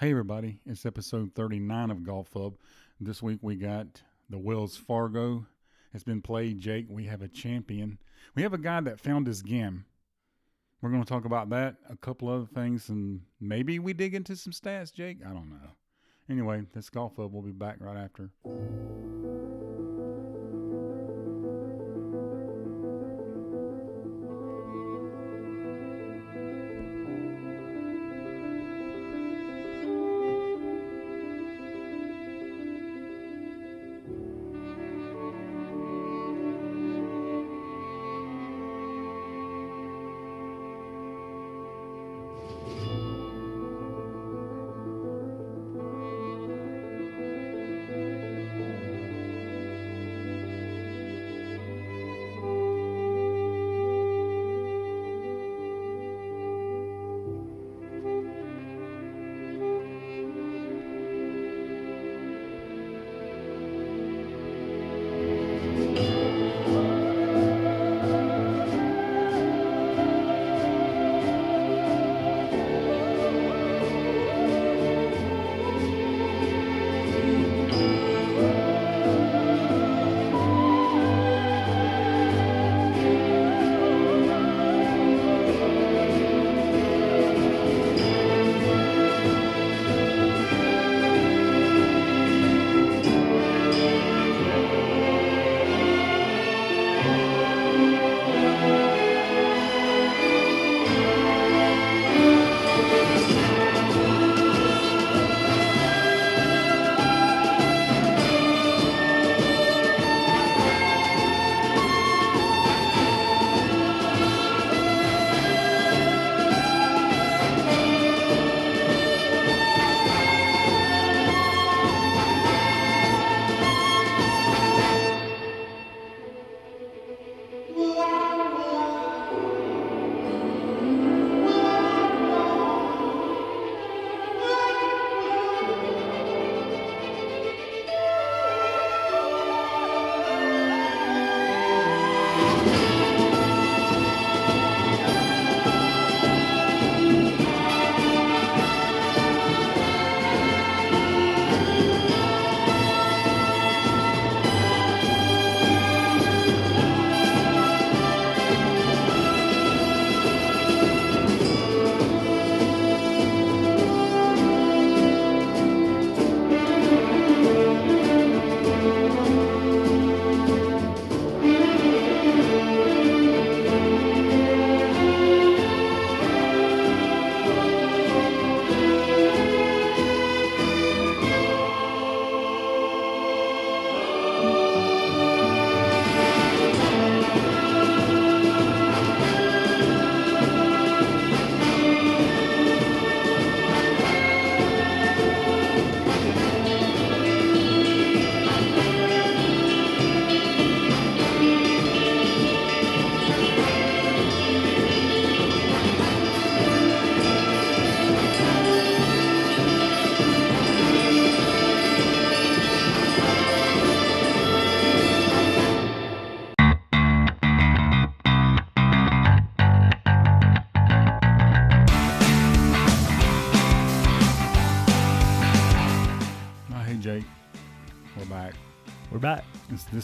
Hey, everybody, it's episode 39 of Golf Hub. This week we got the Wells Fargo. It's been played, Jake. We have a champion. We have a guy that found his game. We're going to talk about that, a couple other things, and maybe we dig into some stats, Jake. I don't know. Anyway, this Golf Hub. We'll be back right after.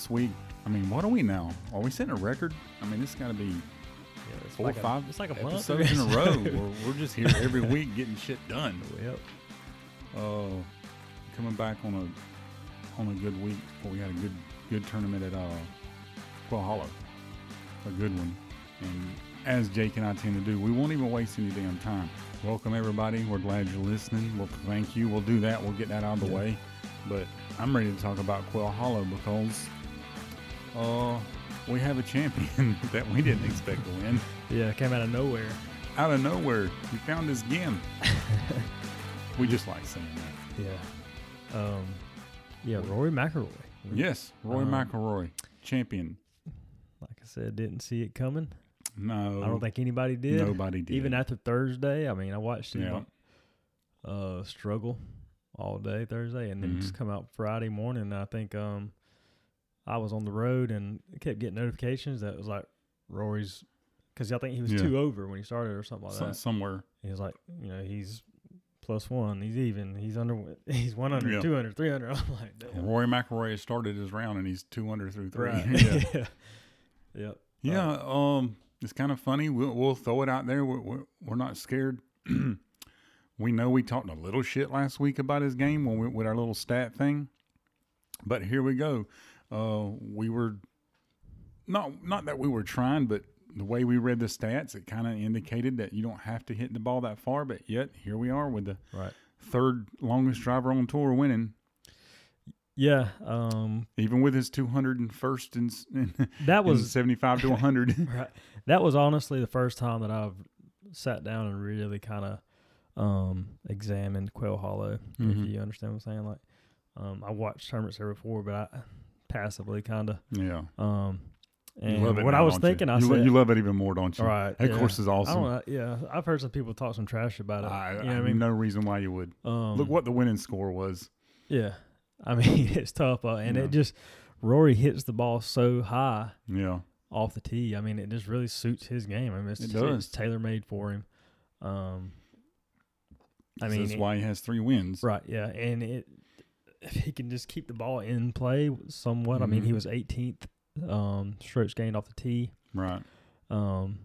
This week. I mean, what are we now? Are we setting a record? I mean, it's got to be Yeah, it's four like or five A, it's like a month. episodes in a row. We're, we're just here every week getting shit done. Yep. Uh, coming back on a on a good week. Well, we had a good good tournament at uh, Quail Hollow, a good one. And as Jake and I tend to do, we won't even waste any damn time. Welcome everybody. We're glad you're listening. Well, thank you. We'll do that. We'll get that out of the Yeah. way. But I'm ready to talk about Quail Hollow because uh, we have a champion that we didn't expect to win. Yeah, it came out of nowhere. Out of nowhere, he found his gem. we just like saying that. Yeah. Um. Yeah, Rory McIlroy. Yes, Roy Um, McIlroy, champion. Like I said, didn't see it coming. No, I don't think anybody did. nobody did. Even after Thursday, I mean, I watched yeah, him uh, struggle all day Thursday, and then Mhm. just come out Friday morning. And I think um, I was on the road and kept getting notifications that was like Rory's because I think he was Yeah. two over when he started or something like so- that. somewhere. He was like, you know, he's plus one. He's even. He's under. He's 100, Yeah. 200, 300. I'm like, damn. Roy McIlroy has started his round and he's two under through three. Right. yeah. yeah. Yep. Yeah, um, it's kind of funny. We'll, we'll throw it out there. We're, we're, we're not scared. we know we talked a little shit last week about his game when we, with our little stat thing, but here we go. Uh, we were not not that we were trying, but the way we read the stats, it kind of indicated that you don't have to hit the ball that far. But yet here we are with the Right. third longest driver on tour winning, Yeah. Um. even with his 201st and, That was 75 to 100. Right. That was honestly the first time that I've sat down and really kind of um, examined Quail Hollow. Mhm. If you understand what I'm saying, like um, I watched tournaments there before, but I passively kind of. yeah. Um, You and love it what now, I was you? thinking, I you, lo- said, you love it even more, don't you? all right, That yeah. course is I awesome. don't. Yeah, I've heard some people talk some trash about it. I, you know I what I mean? no reason why you would. Um, Look what the winning score was. Yeah, I mean it's tough, uh, and Yeah. it just Rory hits the ball so high Yeah, off the tee. I mean, it just really suits his game. I mean, it's, It it's tailor made for him. Um, I I mean, that's it- why he has three wins. right? Yeah, and it if he can just keep the ball in play somewhat. I mean, he Mhm. was 18th um, strokes gained off the tee, Right. um,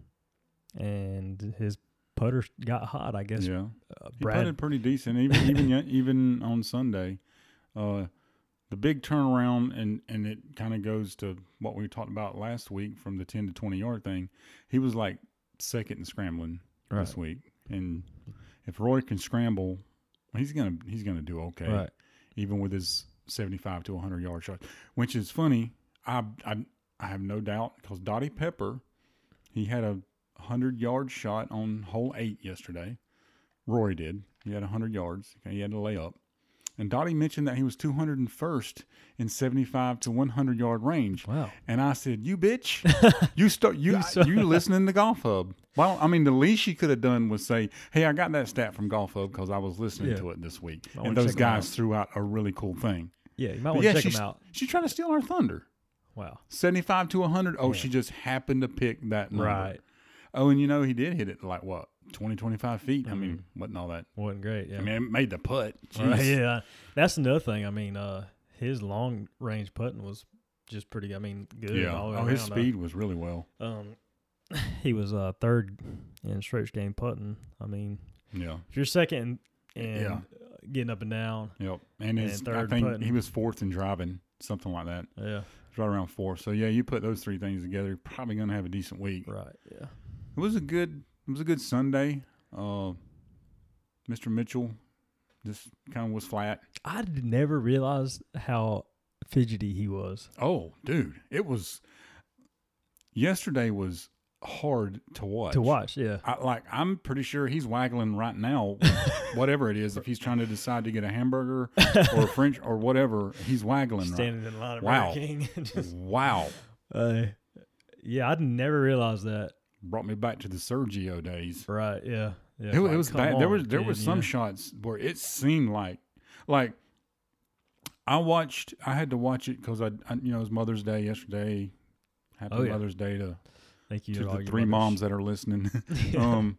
and his putter got hot. I guess Yeah, uh, he putted pretty decent. Even even even on Sunday, uh, the big turnaround and and it kind of goes to what we talked about last week from the ten to twenty yard thing. He was like second in scrambling right, this week, and if Roy can scramble, he's gonna he's gonna do okay. right, even with his 75 to 100 yard shot, which is funny. I, I, I have no doubt because Dottie Pepper, he had a 100 yard shot on hole eight yesterday. Roy did. He had 100 yards. He had to lay up. And Dottie mentioned that he was 201st in 75 to 100 yard range. wow. And I said, "You bitch, you start you You you listening to Golf Hub." Well, I mean, the least she could have done was say, "Hey, I got that stat from Golf Hub because I was listening Yeah. to it this week." And those guys threw out a really cool thing. Yeah, you might want yeah, to check him out. she's trying to steal our thunder. Wow. 75 to 100. Oh, Yeah. she just happened to pick that number. Right. Oh, and you know he did hit it like what 20, 25 feet. I mean, wasn't all that. Wasn't great. Yeah. I mean, it made the putt. Right, yeah, that's another thing. I mean, uh, his long range putting was just pretty. I mean, good. Yeah. all the way Oh, his around. Uh, speed was really well. Um, he was uh, third in strokes gained putting. I mean, Yeah. if you're second and Yeah. uh, getting up and down, Yep. And his, And I think putting. he was fourth in driving, something like that. yeah, It's right around four. So yeah, you put those three things together, you're probably gonna have a decent week. right, yeah, It was a good it was a good Sunday. Uh Mr. Mitchell just kind of was flat. I never realized how fidgety he was. Oh, dude, it was yesterday was hard to watch. To watch, yeah, I, like I'm pretty sure he's waggling right now, whatever it is. If he's trying to decide to get a hamburger or a French or whatever, he's waggling. Right. standing in line Wow. King. just, Wow, uh, yeah, I'd never realized that. Brought me back to the Sergio days. Right, yeah, yeah. It, like, it was bad. there on, was there was some know? shots where it seemed like like I watched. I had to watch it because I, I you know it was Mother's Day yesterday. Happy Oh, yeah. Mother's Day to, Thank you to all the three mothers. moms that are listening. um,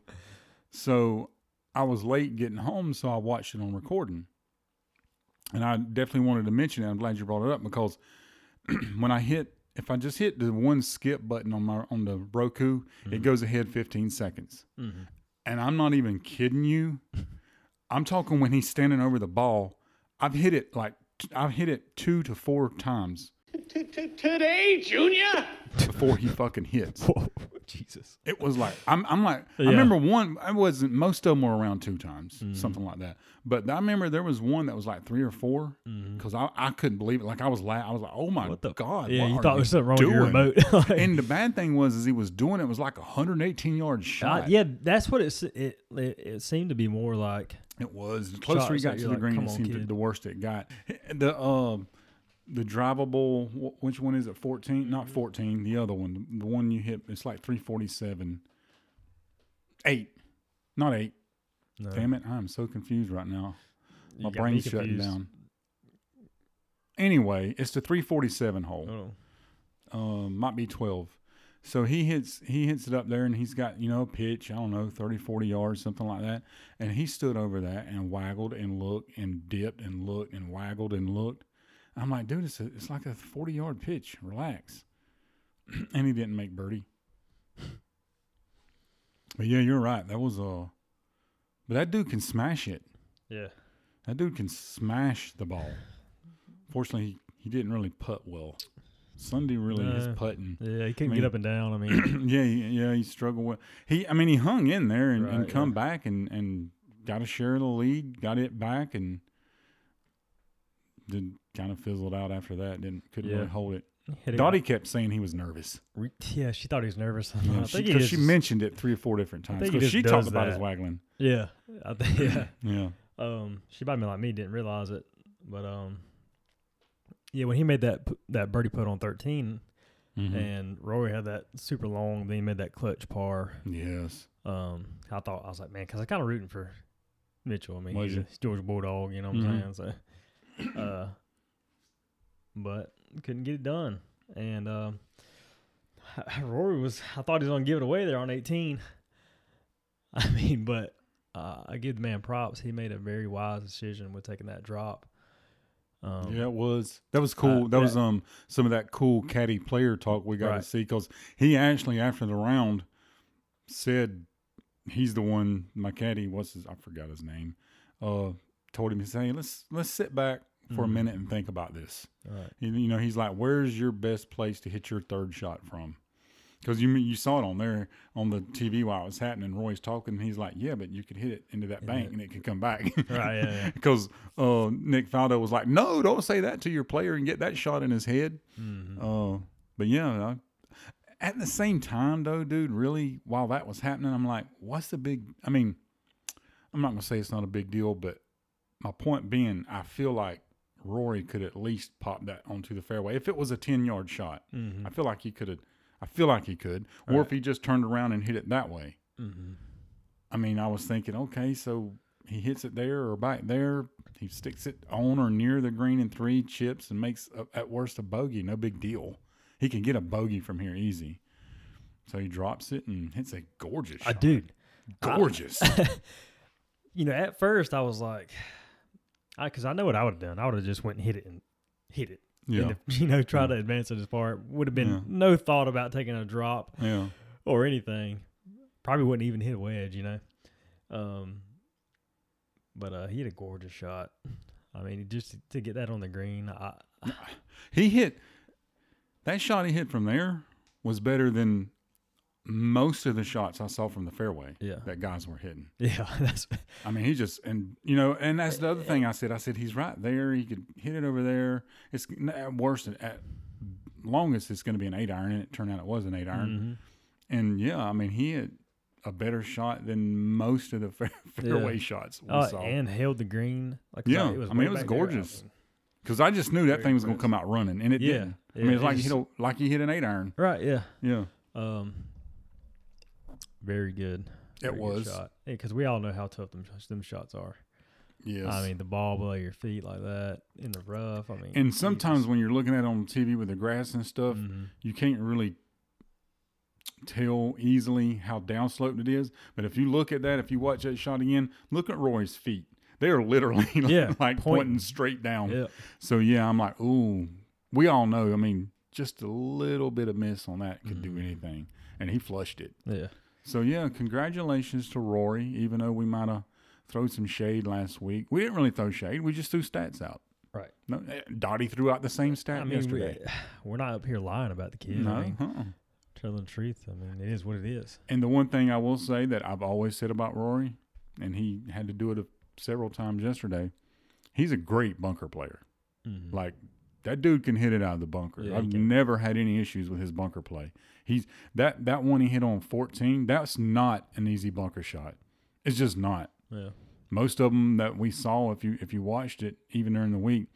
so I was late getting home, so I watched it on recording, and I definitely wanted to mention it. I'm glad you brought it up because when I hit, if I just hit the one skip button on my on the Roku, it Mhm. goes ahead 15 seconds, Mhm. and I'm not even kidding you. I'm talking when he's standing over the ball. I've hit it like I've hit it two to four times Today, Junior? before he fucking hits. Whoa, Jesus. It was like I'm. I'm like I remember one. I wasn't. Most of them were around two times, Mhm. something like that. But I remember there was one that was like three or four because I, I couldn't believe it. Like I was la- I was like, oh my What the- god. Yeah, what you are thought there was you something wrong with your remote. Like, and the bad thing was, is he was doing it was like a 118 yard uh, shot. yeah, that's what it, it it it seemed to be more like. It was the closer he got to you're the like, green, it seemed kid." the worst it got. The um, the drivable. Which one is it? Fourteen? Not fourteen. The other one. The one you hit. It's like three forty seven. Eight. Not eight. No, Damn it! I'm so confused right now. My brain's shutting down. Anyway, it's the three forty seven hole. Oh, Um, might be twelve. So he hits he hits it up there and he's got, you know, a pitch, I don't know, 30, 40 yards, something like that. And he stood over that and waggled and looked and dipped and looked and waggled and looked. I'm like, dude, it's, a, it's like a 40 yard pitch. Relax. and he didn't make birdie. But yeah, you're right. That was a. But that dude can smash it. Yeah. That dude can smash the ball. Fortunately, he, he didn't really putt well. Sunday really is putting. Yeah, he couldn't mean- get up and down. I mean, yeah, yeah, he struggled with. He, I mean, he hung in there and, and come yeah. back and and got a share of the lead, got it back, and did kind of fizzled out after that. Didn't couldn't Yeah. really hold it. hit it Dottie kept saying he was nervous. Yeah, she thought he was nervous. Yeah, I she, he 'cause she mentioned it three or four different times. Because she talked does about his that. waggling. Yeah, I think yeah. Yeah. Um, she might have like me, didn't realize it, but um, yeah, when he made that that birdie putt on 13, Mhm. and Rory had that super long, then he made that clutch par. Yes. Um, I thought I was like, man, because I kind of rooting for Mitchell. I mean, Was he's, you? a, he's Georgia Bulldog, you know what Mhm. I'm saying? So, uh, but couldn't get it done, and um, Rory was. I thought he was gonna give it away there on 18. I mean, but uh, I give the man props. He made a very wise decision with taking that drop. Um, yeah, it was. That was cool. uh, that was um some of that cool caddy player talk we got to see because he actually after the round said he's the one. My caddy, what's his? I forgot his name. Uh, told him he said, hey, let's let's sit back for a Mhm. minute and think about this. Right. You, you know, he's like, "Where's your best place to hit your third shot from?" Because you you saw it on there on the TV while it was happening. Roy's talking, and he's like, "Yeah, but you could hit it into that bank, and it could come back." Right, yeah, yeah. Because uh, Nick Faldo was like, "No, don't say that to your player and get that shot in his head." Mhm. Uh, but yeah, I, at the same time, though, dude, really, while that was happening, I'm like, "What's the big?" I mean, I'm not gonna say it's not a big deal, but my point being, I feel like Rory could at least pop that onto the fairway if it was a ten yard shot. Mhm. I feel like he could have. I feel like he could, or Right. if he just turned around and hit it that way. Mhm. I mean, I was thinking, okay, so he hits it there or back there. He sticks it on or near the green in three chips and makes a, at worst a bogey. No big deal. He can get a bogey from here easy. So he drops it and hits a gorgeous I shot. dude. I- gorgeous. you know, at first I was like, I because I know what I would have done. I would have just went and hit it and hit it. yeah, And if, you know, try to advance it as far. Would have been Yeah. no thought about taking a drop yeah. or anything. Probably wouldn't even hit a wedge. You know. Um. But uh, he had a gorgeous shot. I mean, just to get that on the green, I, He hit that shot he hit from there was better than most of the shots I saw from the fairway yeah, that guys were hitting. yeah, that's I mean, he just and you know, and that's the other thing I said. I said he's right there. He could hit it over there. It's at worst at longest it's going to be an eight iron, and it turned out it was an eight iron. mhm. And yeah, I mean, he had a better shot than most of the fair, fairway shots we Oh, saw. and held the green. Like Yeah, it was I mean, it was gorgeous. Because I just knew that thing was going to come out running, and it Yeah, didn't. I mean, it's it like just- hit a, like he hit an eight iron. Right. Yeah. Yeah, Um, very good. it Very good was. because we all know how tough them them shots are. Yes. I mean, the ball below your feet like that in the rough. I mean, and Jesus. sometimes when you're looking at it on TV with the grass and stuff, Mhm. you can't really tell easily how downsloped it is. But if you look at that, if you watch that shot again, look at Roy's feet. They are literally Yeah, like pointing. pointing straight down. yeah, So yeah, I'm like, ooh, we all know. I mean, just a little bit of miss on that could do Mhm. anything, and he flushed it. yeah, So yeah, congratulations to Rory. Even though we might have thrown some shade last week, we didn't really throw shade. We just threw stats out. Right. No, eh, Dottie threw out the same stat I mean, yesterday. we, we're not up here lying about the kid. no, I mean, uh-uh. telling the truth. I mean, it is what it is. And the one thing I will say that I've always said about Rory, and he had to do it several times yesterday, he's a great bunker player. Mhm. Like that dude can hit it out of the bunker. Yeah, I've never had any issues with his bunker play. He's that that one he hit on 14. That's not an easy bunker shot. It's just not. yeah, Most of them that we saw, if you if you watched it even during the week,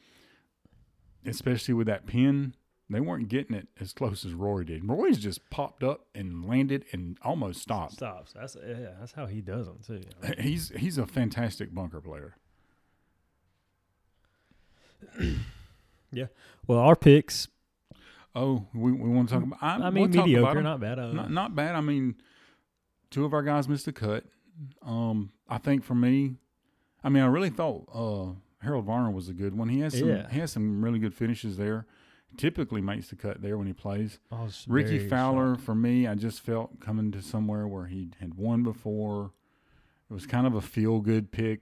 especially with that pin, they weren't getting it as close as Rory did. Rory's just popped up and landed and almost stopped. stops. That's yeah, that's how he does them too. I mean, He's he's a fantastic bunker player. well, our picks. Oh, we, we want to talk about. I, I we'll mean, talk about not bad. Not not bad. I mean, two of our guys missed a cut. Um, I think for me, I mean, I really thought uh, Harold Varner was a good one. He has some Yeah. he has some really good finishes there. Typically makes the cut there when he plays. Was Rickie Fowler shocked. for me, I just felt coming to somewhere where he had won before. It was kind of a feel good pick,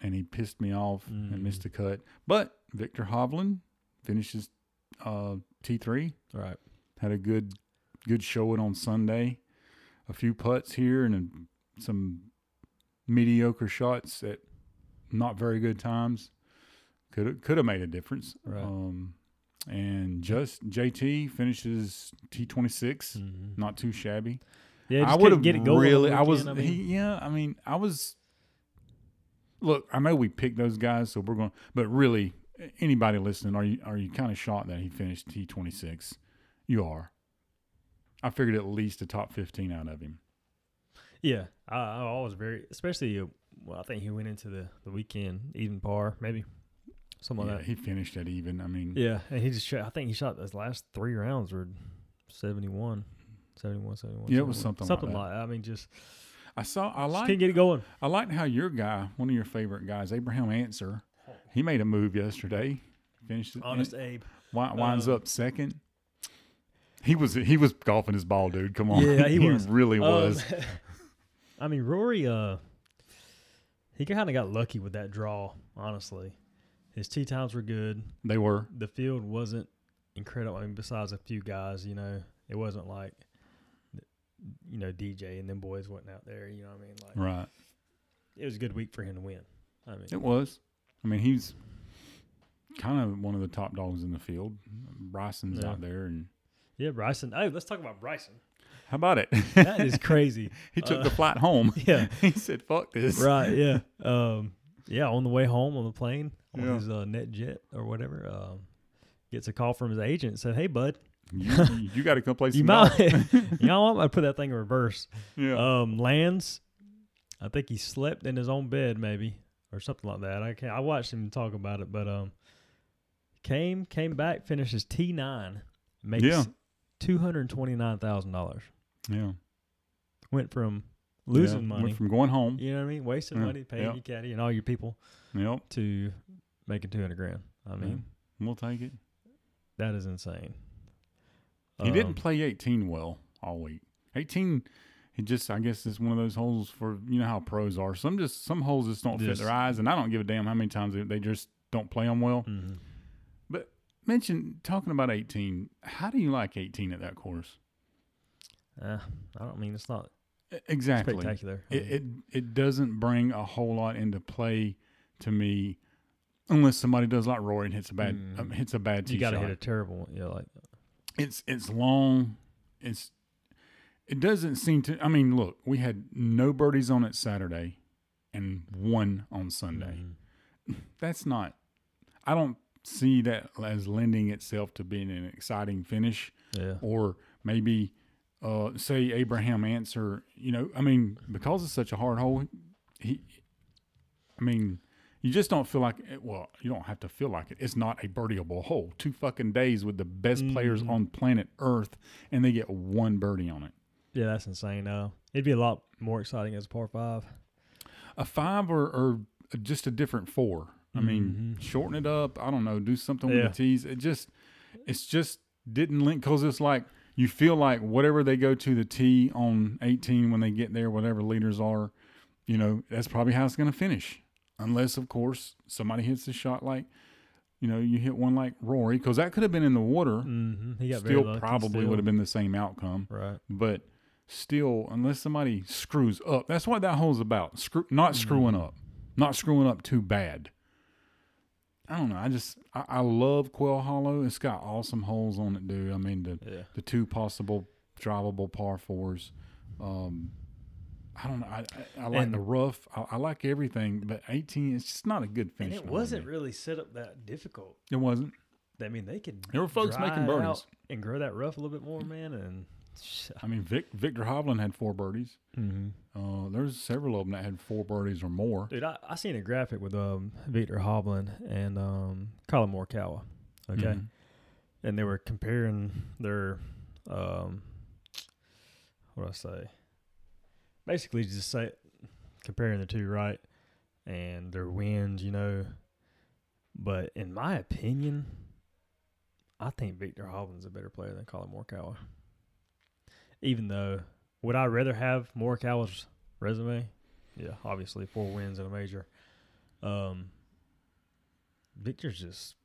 and he pissed me off and Mm. missed the cut. But Viktor Hovland finishes uh, T three Right. had a good good showing on Sunday. A few putts here and then some mediocre shots at not very good times. Could have could have made a difference. Right. Um, and just JT finishes T twenty six. Mhm. Not too shabby. Yeah, I would have get it going. really. I was. I mean, he, yeah. I mean, I was. Look, I know we picked those guys, so we're going. But really, anybody listening, are you are you kind of shocked that he finished T twenty six? You are. I figured at least a top fifteen out of him. yeah, I, I was very, especially. Uh, well, I think he went into the the weekend even par, maybe something yeah, like that. he finished at even. I mean, Yeah, and he just shot. I think he shot his last three rounds were 71, 71, 71. Yeah, it was 71. something like something that. like. I mean, just, I saw. I like. can't get it going. I liked how your guy, one of your favorite guys, Abraham Ancer, he made a move yesterday. Finished it. Honest Abe. wi- winds um, up second. He was he was golfing his ball, dude. Come on, Yeah, he was. really was. Um, I mean, Rory, uh, he kind of got lucky with that draw. Honestly, his tee times were good. they were. The field wasn't incredible. I mean, besides a few guys, you know, it wasn't like, you know, DJ and them boys wasn't out there. You know what I mean? Like, Right. it was a good week for him to win. I mean, It was. I mean, he's kind of one of the top dogs in the field. Bryson's Yeah. out there, and yeah, Bryson. Hey, let's talk about Bryson. how about it? That is crazy. he took Uh, the flight home. yeah. he said, "Fuck this." right. Yeah. Um. Yeah. On the way home on the plane on Yeah. his uh, net jet or whatever, um, gets a call from his agent and said, "Hey, bud, You, you got to come play some you might, you know? I put that thing in reverse." yeah. Um, lands. I think he slept in his own bed, maybe or something like that. I can't. I watched him talk about it, but um, came came back, finishes T nine, makes Yeah. two hundred twenty nine thousand dollars. yeah. Went from losing Yeah. money, Went from going home. you know what I mean, wasting Yeah, money, paying yeah. your caddy and all your people, Yep. to making two hundred grand. I mean, We'll take it. that is insane. He Um, didn't play 18 well all week. 18, he just, I guess, it's one of those holes for you know how pros are. Some just some holes just don't fit their eyes, and I don't give a damn how many times they, they just don't play them well. mhm. But mention talking about 18. How do you like 18 at that course? Uh, I don't mean it's not Exactly. spectacular. I It, mean, it it doesn't bring a whole lot into play to me, unless somebody does like Rory and hits a bad Mm. um, hits a bad you got to hit a terrible one. Know, like it's it's long. It's it doesn't seem to. I mean, look, we had no birdies on it Saturday, and one on Sunday. mhm. That's not. I don't see that as lending itself to being an exciting finish, yeah. or maybe, uh, say Abraham Ancer. You know, I mean, because it's such a hard hole, he. I mean, you just don't feel like. It, well, you don't have to feel like it. It's not a birdieable hole. Two fucking days with the best players Mhm. on planet Earth, and they get one birdie on it. Yeah, that's insane. Uh, it'd be a lot more exciting as a par five. A five or, or just a different four. I mean, Mhm. shorten it up. I don't know. Do something with Yeah. the tees. It just, it's just didn't link because it's like you feel like whatever they go to the tee on 18 when they get there, whatever leaders are, you know, that's probably how it's going to finish. Unless, of course, somebody hits a shot like, you know, you hit one like Rory, because that could have been in the water. Mm-hmm. He got still probably still. would have been the same outcome. right. But still, unless somebody screws up, that's what that hole's about. Screw, not Mm-hmm. screwing up, not screwing up too bad. I don't know. I just I, I love Quail Hollow. It's got awesome holes on it, dude. I mean the Yeah. the two possible drivable par fours. Um, I don't know. I I, I like And- the rough. I, I like everything, but eighteen. It's just not a good And finish. it wasn't me. really set up that difficult. It wasn't. I mean, they could. There were folks making birdies. out and grow that rough a little bit more, man. And I mean, Vic, Viktor Hovland had four birdies. mm-hmm. Uh, there's several of them that had four birdies or more. dude, I, I seen a graphic with um Viktor Hovland and um Collin Morikawa. Okay, Mhm. and they were comparing their um, what do I say? Basically, just say comparing the two, right? And their wins, you know. But in my opinion, I think Viktor Hovland's a better player than Collin Morikawa. Even though, would I rather have Morikawa's resume? Yeah, obviously four wins in a major. Um, Viktor's just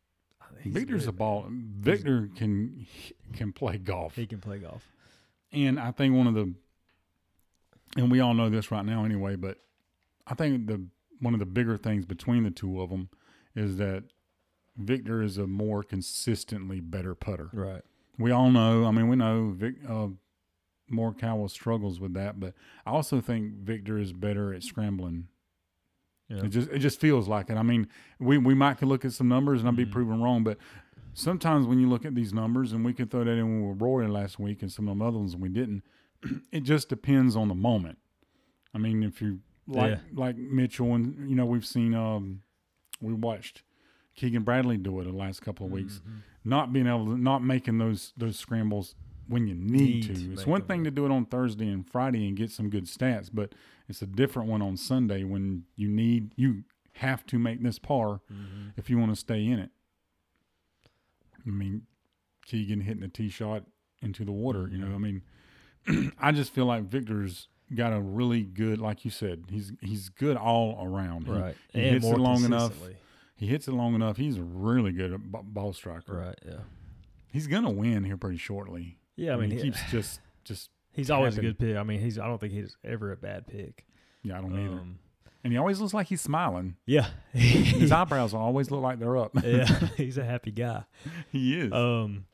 he's Viktor's good, a ball. Viktor can can play golf, He can play golf. and I think one of the, and we all know this right now anyway, but I think the one of the bigger things between the two of them is that Viktor is a more consistently better putter. Right. We all know. I mean, we know Vic, uh, Morikawa struggles with that, but I also think Viktor is better at scrambling. Yeah. It just it just feels like it. I mean, we we might could look at some numbers and I'll be Mhm. proven wrong, but sometimes when you look at these numbers, and we could throw that in when we were Rory last week, and some of the other ones we didn't. It just depends on the moment. I mean, if you like Yeah. like Mitchell, and you know we've seen um we watched Keegan Bradley do it the last couple of weeks Mhm. not being able to not making those those scrambles when you need, Need to. It's one thing to do it on Thursday and Friday and get some good stats, but it's a different one on Sunday when you need you have to make this par Mhm. if you want to stay in it. I mean, Keegan hitting a tee shot into the water, you know. I mean, I just feel like Viktor's got a really good, like you said, he's he's good all around. Right. he and hits it long enough. He hits it long enough. He's a really good at b- ball striker. Right. Yeah. He's gonna win here pretty shortly. Yeah. I mean, he, keeps just just he's always a good pick. I mean, he's. I don't think he's ever a bad pick. yeah, I don't either. Um, And he always looks like he's smiling. yeah. His eyebrows always look like they're up. yeah. He's a happy guy. he is. Um,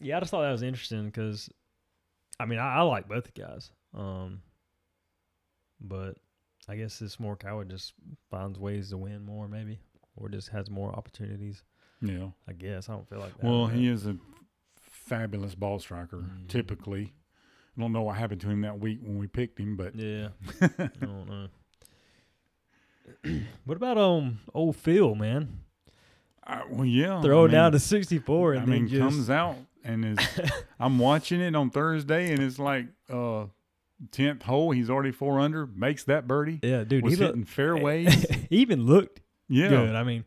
yeah, I just thought that was interesting because, I mean, I, I like both the guys. Um, but I guess this Morikawa just finds ways to win more, maybe, or just has more opportunities. yeah. I guess I don't feel like that. Well, he is a fabulous ball striker. Mhm. Typically, I don't know what happened to him that week when we picked him, but Yeah, I don't know. what about um old Phil, man? uh, well, yeah. Throw I it down to sixty four, and I then mean, just comes out and is. I'm watching it on Thursday, and it's like uh, tenth hole. He's already four under. Makes that birdie. yeah, dude, was he looked hitting fairways. he even looked yeah. good. I mean,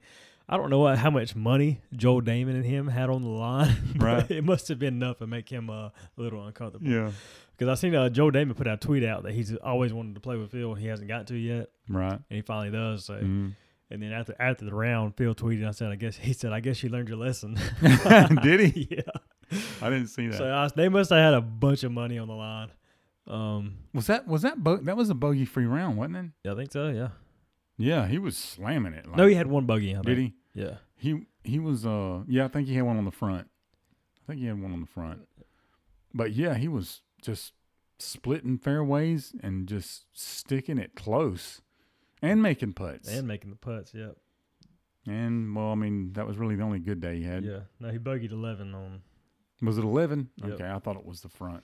I don't know what, how much money Joel Damon and him had on the line, but Right. it must have been enough to make him uh, a little uncomfortable. Yeah. Because I seen uh, Joe Damon put out a tweet out that he's always wanted to play with Phil, and he hasn't got to yet, Right. and he finally does. So, Mhm. and then after after the round, Phil tweeted, I said, I guess he said, I guess you learned your lesson. Did he? yeah. I didn't see that. So I, they must have had a bunch of money on the line. Um, was that was that bo- that was a bogey free round, wasn't it? yeah, I think so. Yeah. Yeah, he was slamming it. Like, no, he had one buggy. I did he? Yeah. He he was uh yeah, I think he had one on the front. I think he had one on the front. But yeah, he was just splitting fairways and just sticking it close and making putts. And making the putts. Yep. And, well, I mean, that was really the only good day he had. Yeah. No, he bogeyed eleven on. Was it 11? Yep. Okay, I thought it was the front.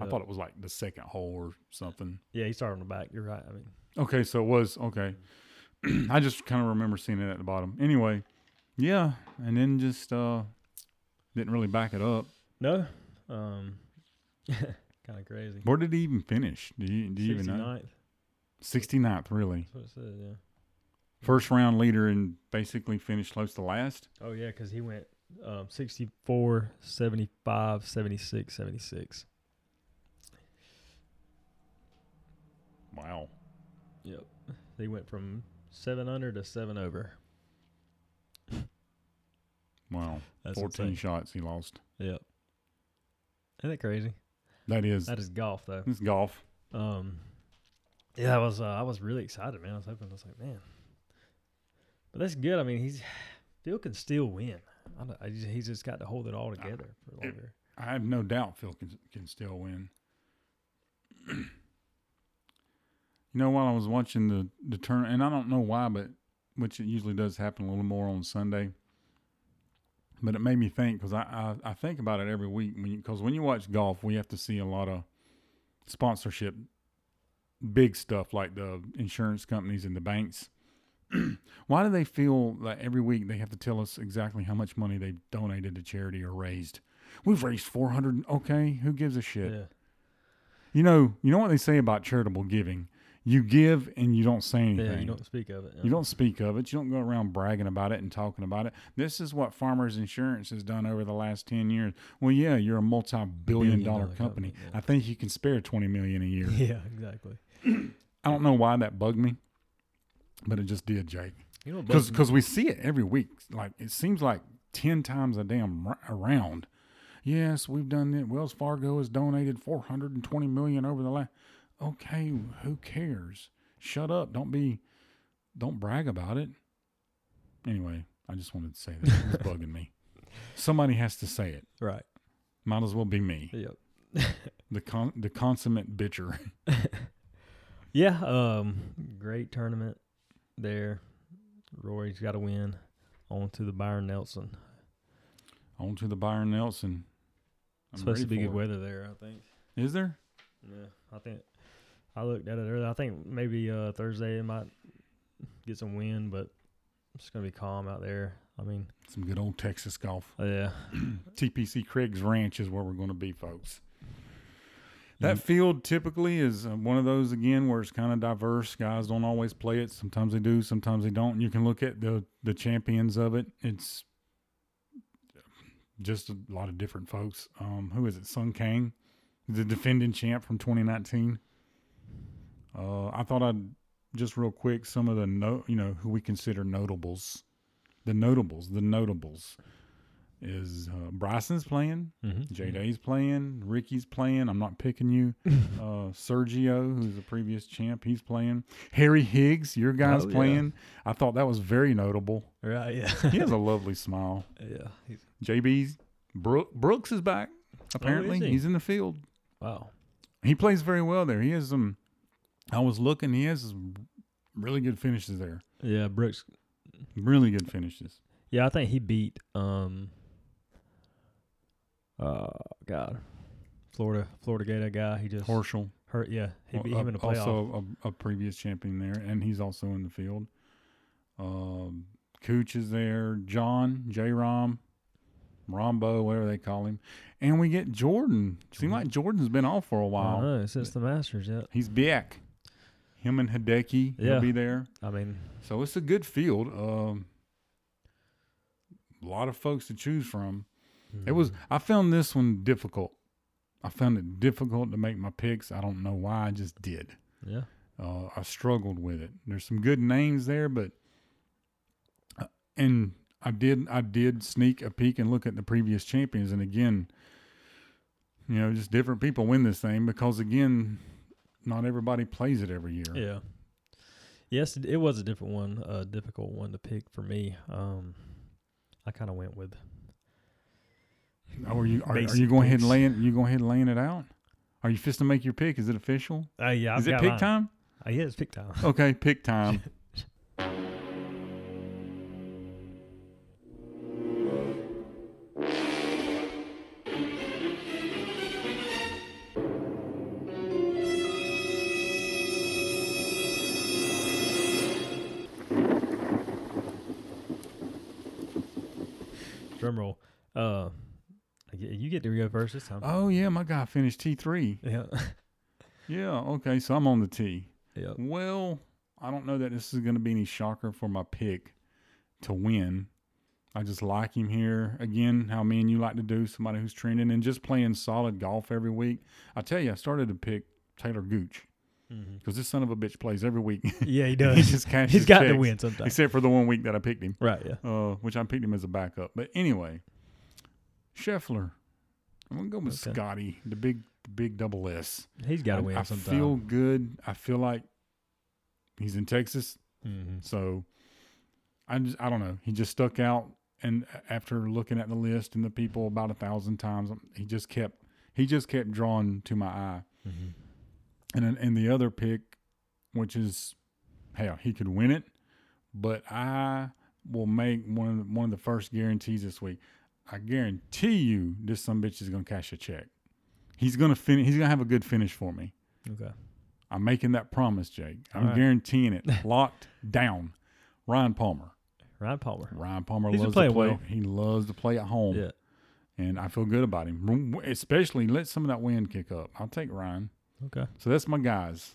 I thought it was like the second hole or something. Yeah, he started on the back. You're right. I mean, Okay, so it was okay. I just kind of remember seeing it at the bottom. Anyway, yeah, and then just uh didn't really back it up. no. Um, kind of crazy. Where did he even finish? Do you do you even know? 69th. 69th, really. That's what it says. Yeah. First round leader and basically finished close to last. Oh yeah, because he went um, 64, 75, 76, 76. Wow. Yep. He went from seven under to seven over. Wow. That's 14 insane. shots he lost. Yep. Isn't that crazy? That is That is golf though. it's golf. Um, yeah, I was uh, I was really excited, man. I was hoping I was like, man, but that's good. I mean, he's Phil can still win. I don't, I just, he's just got to hold it all together for longer. I have no doubt Phil can can still win. you know, while I was watching the the turn, and I don't know why, but which it usually does happen a little more on Sunday. But it made me think because I, I I think about it every week when because when you watch golf, we have to see a lot of sponsorship, big stuff like the insurance companies and the banks Why do they feel that every week they have to tell us exactly how much money they've donated to charity or raised? We've raised four hundred. Okay, who gives a shit? Yeah. You know, you know what they say about charitable giving. You give and you don't say anything. Yeah, you don't speak of it. You don't speak of it. You don't go around bragging about it and talking about it. This is what Farmers Insurance has done over the last ten years. Well, yeah, you're a multi-billion Billion dollar dollar company. company, yeah. I think you can spare twenty million a year. Yeah, exactly. I don't know why that bugged me, but it just did, Jake. You know, Because bugs we see it every week. Like it seems like ten times a damn r- around. Yes, we've done it. Wells Fargo has donated four hundred and twenty million over the last. Okay, who cares? Shut up. Don't be. Don't brag about it. Anyway, I just wanted to say that it was bugging me. Somebody has to say it. right. Might as well be me, Yep. the con- the consummate bitcher. Yeah. Um. Great tournament there. Rory's got to win. On to the Byron Nelson. On to the Byron Nelson. I'm supposed to be good it. weather there. I think. Is there? Yeah. I think. I looked at it earlier. I think maybe uh, Thursday it might get some wind, but it's gonna be calm out there. I mean, Some good old Texas golf. uh, yeah. TPC Craig's Ranch is where we're going to be, folks. That Mm. field typically is uh, one of those again where it's kind of diverse. Guys don't always play it. Sometimes they do. Sometimes they don't. You can look at the the champions of it. It's just a lot of different folks. Um, who is it? Sung Kang, the defending champ from 2019. Uh, I thought I'd just real quick some of the no, you know, who we consider notables. The notables, the notables is uh, Bryson's playing, Mm-hmm. J Day's playing, Rickie's playing. I'm not picking you. Uh, Sergio, who's the previous champ, he's playing. Harry Higgs, your guy's Oh, yeah. playing. I thought that was very notable. Right. Yeah. He has a lovely smile. yeah. He's, JB's Brook, Brooks is back. Apparently, Oh, he? he's in the field. wow. He plays very well there. He has some. I was looking. He has really good finishes there. Yeah. Brooks. Really good finishes. Yeah, I think he beat um uh God. Florida Florida Gator guy. He just Horschel, hurt yeah, he beat him in the playoff. also a, a previous champion there, and he's also in the field. Um, Cooch is there. Jon J. Rahm, Rahmbo, whatever they call him, and we get Jordan. Seem like Jordan's been off for a while. know, since the Masters, yeah. He's back. Him and Hideki Yeah. will be there. I mean, So it's a good field. Um, a lot of folks to choose from. It was. I found this one difficult. I found it difficult to make my picks. I don't know why. I just did. yeah. Uh, I struggled with it. There's some good names there, but uh, and I did. I did sneak a peek and look at the previous champions, and again, you know, just different people win this thing because again, not everybody plays it every year. Yeah. Yes, it it was a different one, a difficult one to pick for me. Um I kind of went with Oh, are you are, are you going ahead and laying you going ahead and laying it out? Are you fist to make your pick? Is it official? uh, yeah, I've Is it got pick mine. time? Uh, yeah, it's pick time. Okay, pick time. First this time. oh yeah, my guy finished T three. yeah. Yeah, okay, so I'm on the T. yeah. Well, I don't know that this is going to be any shocker for my pick to win. I just like him here. Again, how me and you like to do, somebody who's trending and just playing solid golf every week. I tell you, I started to pick Talor Gooch because this son of a bitch plays every week. Yeah, he does. he just cashes He's got to win sometimes. Except for the one week that I picked him, Right, yeah. uh, which I picked him as a backup. But anyway, Scheffler. I'm going to go with Okay. Scotty, the big, the big double S. He's got to win I sometime. feel good. I feel like he's in Texas, hmm so I just I don't know. He just stuck out, and after looking at the list and the people about a thousand times, he just kept he just kept drawing to my eye. hmm And then- and the other pick, which is hell, he could win it, but I will make one of the, one of the first guarantees this week. I guarantee you, this some bitch is gonna cash a check. He's gonna finish. He's gonna have a good finish for me. Okay. I'm making that promise, Jake. I'm right. guaranteeing it. Locked down. Ryan Palmer. Ryan Palmer. Ryan Palmer He's loves to play. well. He loves to play at home. Yeah. And I feel good about him. Especially let some of that wind kick up. I'll take Ryan. Okay. So that's my guys.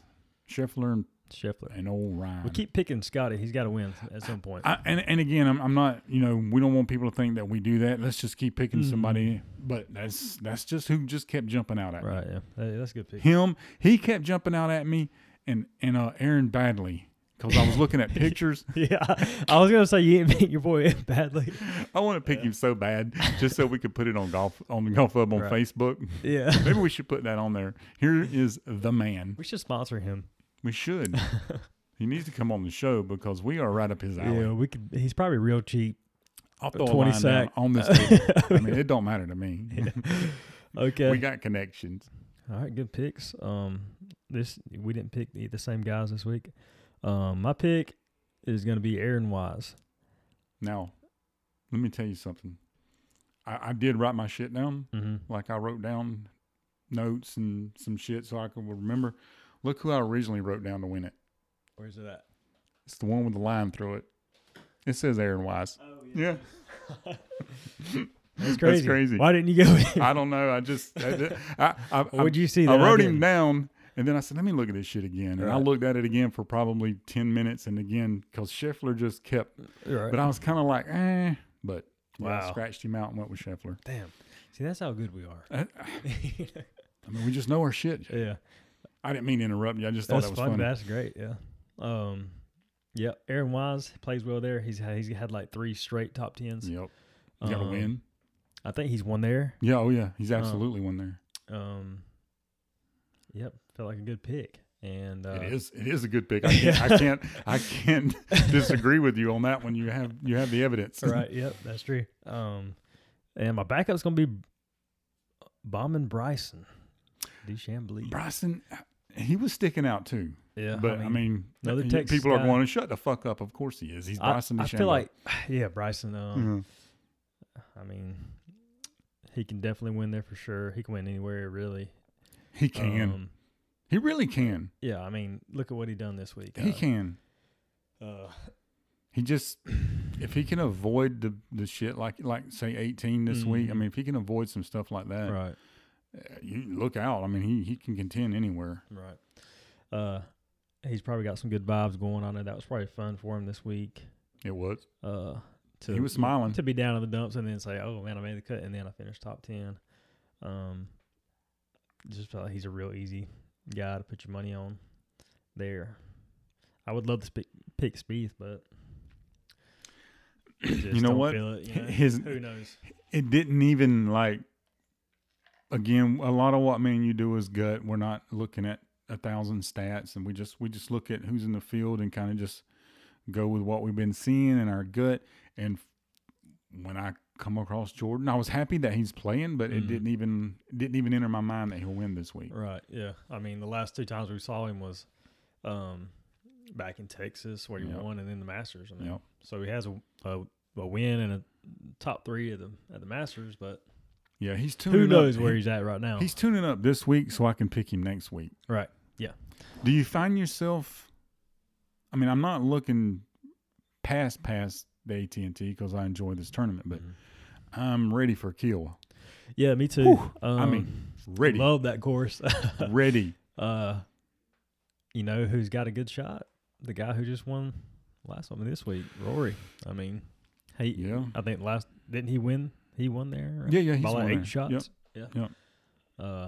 Scheffler and, Scheffler. and old Ryan. We keep picking Scotty. He's got to win at some point. I, and and again, I'm, I'm not. You know, we don't want people to think that we do that. Let's just keep picking Mhm. somebody. But that's that's just who just kept jumping out at me. right. Yeah. That- that's a good pick. Him, he kept jumping out at me, and and uh, Aaron Baddeley, because I was looking at pictures. yeah. I was gonna say you didn't beat your boy badly. I want to pick him so bad, just so we could put it on golf on the golf club on Right. Facebook. Yeah. Maybe we should put that on there. Here is the man. We should sponsor him. We should. he needs to come on the show because we are right up his alley. Yeah, we could. He's probably real cheap. I'll throw 20 a line sack. on this table. I mean, it don't matter to me. Okay. we got connections. All right, good picks. Um, this we didn't pick the, the same guys this week. Um, my pick is going to be Aaron Wise. Now, let me tell you something. I, I did write my shit down. Mm-hmm. Like I wrote down notes and some shit so I could remember. Look who I originally wrote down to win it. Where's it at? It's the one with the line through it. It says Aaron Wise. Oh Yeah. That's crazy. That's crazy. Why didn't you go? with him? I don't know. I just I, I, I, I, Would you see that? I that? wrote him down, and then I said, "Let me look at this shit again." And I looked at it again for probably ten minutes, and again because Scheffler just kept. Right. But I was kind of like, eh. But yeah, I Wow. scratched him out and went with Scheffler. Damn. See, that's how good we are. I, I mean, we just know our shit. yeah. I didn't mean to interrupt you. I just thought That's that was fun. funny. That's great. Yeah. Um, yeah. Aaron Wise plays well there. He's had, he's had like three straight top tens. Yep. You got to Um, win. I think he's won there. Yeah. Oh yeah. He's um, absolutely won there. Um, yep. Felt like a good pick. And uh, it is. It is a good pick. I can't. I can't. I can't disagree with you on that one. You have. You have the evidence. right. Yep. That's true. Um, and my backup's gonna be bombing Bryson, DeChambeau. Bryson, he was sticking out too. Yeah. But I mean, y- Texas people are going to shut the fuck up. Of course he is. He's Bryson I DeChambeau. feel like, yeah, Bryson. Um, Mhm. I mean, he can definitely win there for sure. He can win anywhere, really. he can. Um, he really can. yeah, I mean, look at what he done this week. He Uh, can. Uh, He just if he can avoid the the shit like like say 18 this week. I Mhm. mean, if he can avoid some stuff like that, right, you look out. I mean, he he can contend anywhere. right. Uh, he's probably got some good vibes going on. There. That was probably fun for him this week. It was. Uh, to He was smiling. to be down in the dumps and then say, "Oh man, I made the cut," and then I finished top ten. Um, just felt like he's a real easy guy to put your money on there. I would love to pick, pick Spieth, but just You know what? feel it, you know? His Who knows? it didn't even like. Again, a lot of what me and you do is gut. We're not looking at a thousand stats, and we just we just look at who's in the field and kind of just go with what we've been seeing in our gut. And when I come across Jordan, I was happy that he's playing, but it Mhm. didn't even it didn't even enter my mind that he'll win this week. Right. Yeah. I mean, the last two times we saw him was um, back in Texas where he Yep. won, and then the Masters. I mean, Yep. so he has a, a a win and a top three at the at the Masters, but Yeah, he's tuning. who knows up. where He- he's at right now? he's tuning up this week, so I can pick him next week. right. Yeah. Do you find yourself? I mean, I'm not looking past past the AT and T because I enjoy this tournament, but Mhm. I'm ready for Kiawah. Yeah, me too. Whew, um, I mean, ready, love that course. ready. uh, you know who's got a good shot? The guy who just won last one this week, Rory. I mean, he. Yeah, I think last didn't he win? He won there. Yeah, yeah, he's by like won eight there. shots. Yep, Yeah. yep. Uh,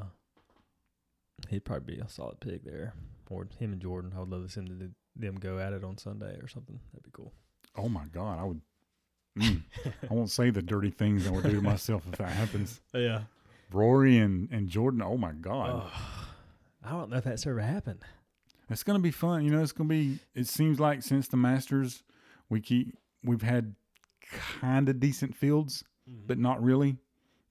he'd probably be a solid pick there. Or him and Jordan. I would love to see them, them go at it on Sunday or something. That'd be cool. Oh my God, I would. Mm, I won't say the dirty things I would do to myself if that happens. Yeah. Rory and and Jordan. Oh my God, Oh, I don't know if that's ever happened. it's gonna be fun. You know, it's gonna be. It seems like since the Masters, we keep we've had kind of decent fields. But not really.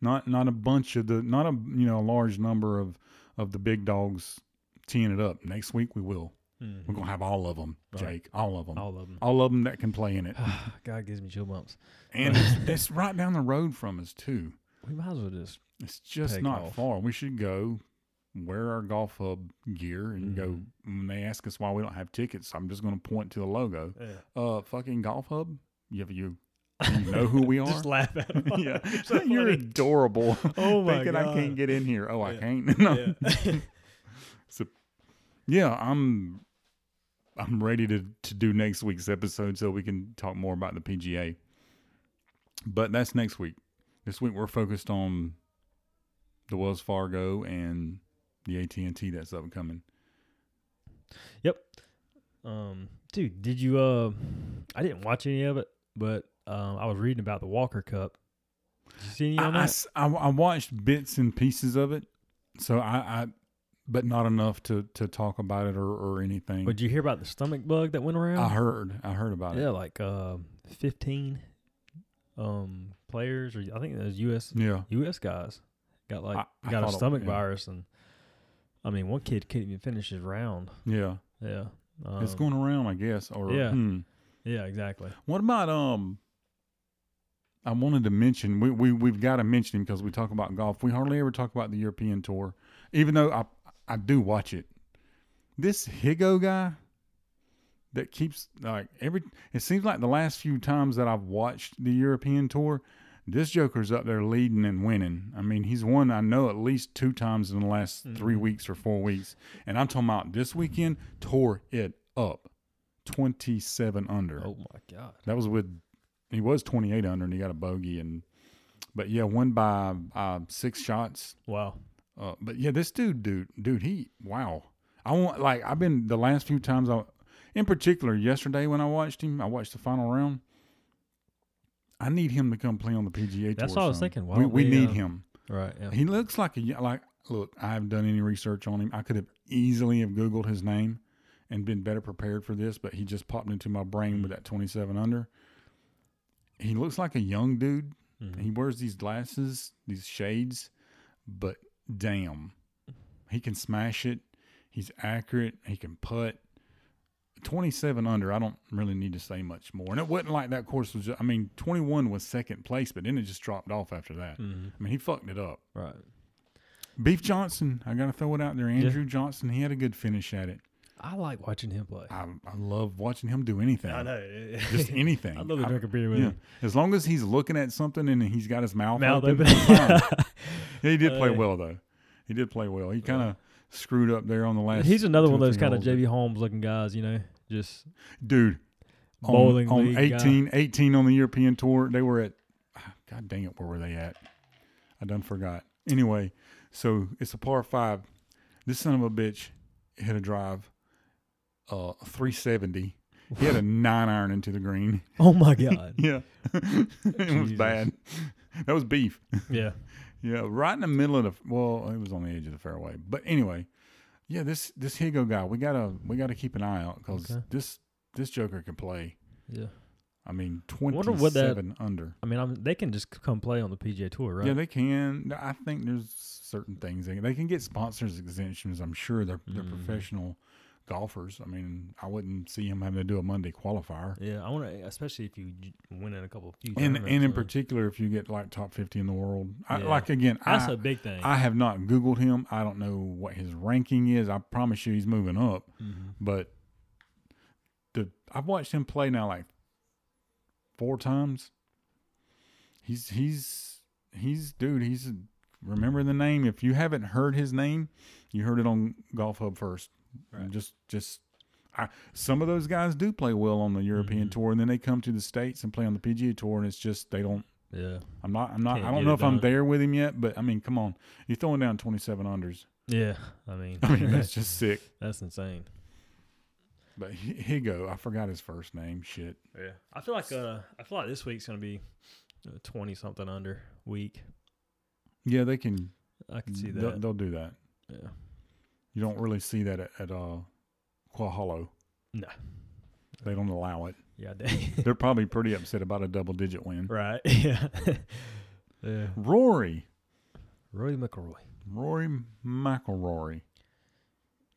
Not not a bunch of the not a you know a large number of of the big dogs teeing it up. Next week we will. Mhm. We're gonna have all of them, Right. Jake. All of them. All, of them. All of them that can play in it. God gives me chill bumps. And it's, it's right down the road from us too. We might as well just It's just not off. far. We should go. wear our golf hub gear and go. Mm-hmm. When they ask us why we don't have tickets, I'm just going to point to the logo. Yeah. Uh, fucking golf hub. You have you. You know who we are. Just laugh at him. yeah, You're so you're funny. adorable. Oh my Thinking I can't get in here. Oh, I can't. No. Yeah. So, yeah, I'm I'm ready to to do next week's episode so we can talk more about the PGA. But that's next week. This week we're focused on the Wells Fargo and the AT and T that's upcoming. Yep. Um, dude, did you? Uh, I didn't watch any of it, but um, I was reading about the Walker Cup. Did you see any I, on I that? I- I watched bits and pieces of it, so I, I but not enough to to talk about it or, or anything. But did you hear about the stomach bug that went around? I heard I heard about Yeah, it. Yeah, like uh, fifteen um players, or I think it was U.S. Yeah, U.S. guys got like I- I got a thought it- stomach yeah. virus, and I mean, one kid couldn't even finish his round. yeah. Yeah, um, it's going around, I guess. Or yeah. hmm. Yeah, exactly. What about um? I wanted to mention we we we've got to mention him because we talk about golf. We hardly ever talk about the European tour, even though I I do watch it. This Higgo guy that keeps like every. It seems like the last few times that I've watched the European tour, this Joker's up there leading and winning. I mean, he's won I know at least two times in the last mm-hmm. three weeks or four weeks, and I'm talking about this weekend tore it up, twenty seven under. Oh my god. That was with he was 28 under and he got a bogey and but yeah, won by uh, six shots. Wow. Uh, but yeah, this dude, dude, dude, he wow. I want like I've been the last few times I, in particular yesterday when I watched him, I watched the final round. I need him to come play on the PGA That's tour. what I was son. thinking. Why We, we we, need uh, him. Right. Yeah. He looks like a like look. I haven't done any research on him. I could have easily have googled his name and been better prepared for this, but he just popped into my brain with that twenty seven under. He looks like a young dude. Mhm. He wears these glasses, these shades, but damn, he can smash it. He's accurate. He can putt. 27 under, I don't really need to say much more. And it wasn't like that course was, just, I mean, 21 was second place, but then it just dropped off after that. Mhm. I mean, he fucked it up. Right. Beef Johnston, I got to throw it out there. Andrew Johnston, he had a good finish at it. I like watching him play. I, I love watching him do anything. I know. Just anything. I love to drink a beer with yeah. him. As long as he's looking at something and he's got his mouth, Mouth open, open. Yeah, he did play Uh, well though. He did play well. He kind of screwed up there on the last. He's another one of those kind of J.B. Holmes looking guys, you know, just dude. bowling on, league guy. 18, 18 on the European tour. They were at. God dang it, where were they at? I done forgot. Anyway, so it's a par five. This son of a bitch hit a drive, uh, three seventy. He had a nine iron into the green. Oh my god. Yeah, it was bad. That was beef. yeah. Yeah, right in the middle of the well, it was on the edge of the fairway. But anyway, yeah, this this Higgo guy, we gotta we gotta keep an eye out because Okay. this this Joker can play. Yeah. I mean, 27 what that- under. I mean, I'm, they can just come play on the PGA Tour, right? Yeah, they can. I think there's certain things they can, they can get sponsors exemptions. I'm sure they're they're Mhm. professional golfers. I mean, I wouldn't see him having to do a Monday qualifier. Yeah, I want to, especially if you win in a couple of few. And and in uh, particular, if you get like top fifty in the world, I, Yeah. like again, that's I, a big thing. I have not Googled him. I don't know what his ranking is. I promise you he's moving up. Mhm. But the I've watched him play now like four times. He's he's he's dude, he's remember the name. If you haven't heard his name, you heard it on Golf Hub first. Right. Just just I, some of those guys do play well on the European Mhm. tour and then they come to the States and play on the PGA tour and it's just they don't Yeah. I'm not. I'm not. Can't I don't know if I'm there with him yet, but I mean, come on, you're throwing down 27 unders. Yeah. I mean, I mean, that's just sick. that's insane. But Hi- Higgo, I forgot his first name. Shit. Yeah. I feel like uh, I feel like this week's gonna be twenty something under week. Yeah, they can. I can see They'll, that. they'll do that. Yeah. You don't really see that at, at uh, Quail Hollow. No. They don't allow it. Yeah. They, They're probably pretty upset about a double digit win. right. Yeah. yeah. Rory, Roy McIlroy. Rory McIlroy,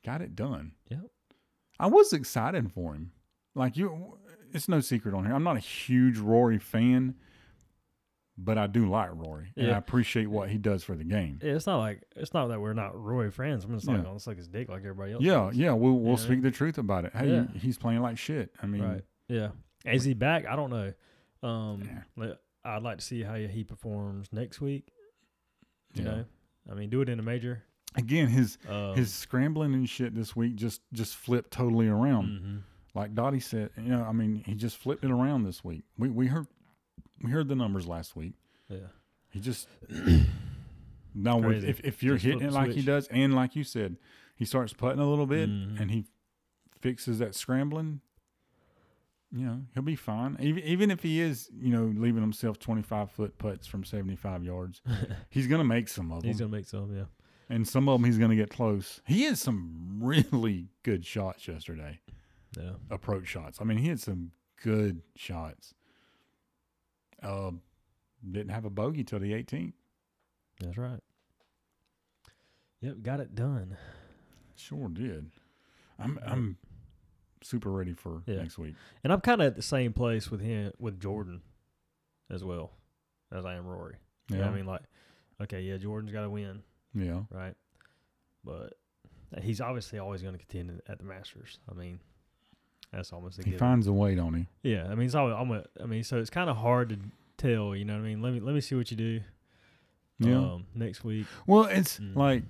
got it done. Yep. I was excited for him. Like you, it's no secret on here. I'm not a huge Rory fan, but I do like Rory, and Yeah. I appreciate what he does for the game. Yeah, it's not like it's not that we're not Roy friends. I'm just not Yeah. gonna suck his dick like everybody else. Yeah, does. yeah, we'll we'll speak the truth about it. Hey, he's playing like shit. I mean, Right. Yeah. Is he back? I don't know. Um. I'd like to see how he performs next week. You know, I mean, do it in a major. again, his Um, his scrambling and shit this week just just flipped totally around. mhm. Like Dottie said, you know, I mean, he just flipped it around this week. We we heard we heard the numbers last week. Yeah. He just now with, if if you're Just hitting it like he does, and like you said, he starts putting a little bit, Mhm. and he fixes that scrambling. You know, he'll be fine. Even even if he is, you know, leaving himself twenty five foot putts from seventy five yards, he's gonna make some of them, He's gonna make some. Yeah. and some of them he's gonna get close. He had some really good shots yesterday, Yeah. approach shots. I mean, he had some good shots. Uh, didn't have a bogey till the 18th. That's right. Yep. Got it done. Sure did. I'm I'm super ready for Yeah. next week. And I'm kind of at the same place with him with Jordan, as well, as I am Rory. Yeah, You know I mean, like, okay, yeah, Jordan's got to win, yeah. right? But he's obviously always going to contend at the Masters. I mean, that's almost a He given. finds a way, don't he? Yeah, I mean, it's always, I'm a, I mean, so it's kind of hard to tell. You know what I mean? Let me let me see what you do. Yeah. Um, next week. Well, it's Mm. like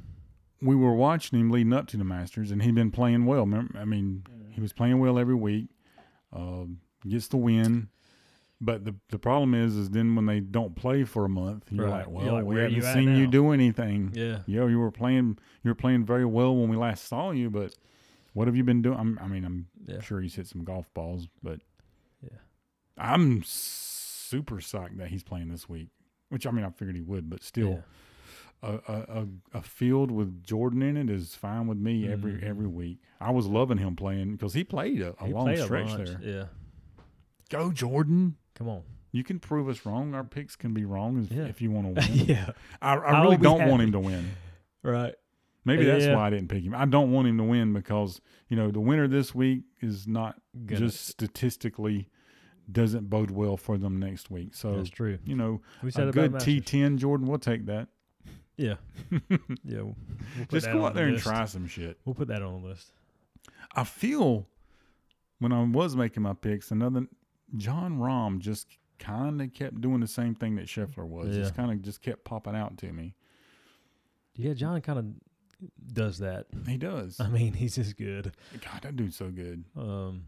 we were watching him leading up to the Masters, and he'd been playing well. Remember, I mean, he was playing well every week. Um, gets the win, but the the problem is, is then when they don't play for a month, you're Right. like, You're well, like, we haven't you at seen you do anything. Yeah. Yo, you were playing, you were playing very well when we last saw you, but what have you been doing? I'm, I mean, I'm Yeah. sure he's hit some golf balls, but Yeah. I'm super psyched that he's playing this week. Which I mean, I figured he would, but still, a, a, a, a field with Jordan in it is fine with me every Mhm. every week. I was loving him playing because he played a, a He long played stretch there. Yeah. Go Jordan! Come on. You can prove us wrong. Our picks can be wrong if, Yeah. if you want to win. yeah. I, I really don't want him to win. Right. Maybe that's Yeah. why I didn't pick him. I don't want him to win because you know the winner this week is not Gonna- just statistically doesn't bode well for them next week. So That's true. you know We said a good T10 Jordan, we'll take that. Yeah. yeah. We'll, we'll Just go out the there and list. try some shit. We'll put that on the list. I feel when I was making my picks, another Jon Rahm just kind of kept doing the same thing that Scheffler was. Yeah. Just kind of just kept popping out to me. Yeah, John kind of does that. He does. I mean, he's just good. God, that dude's so good. Um,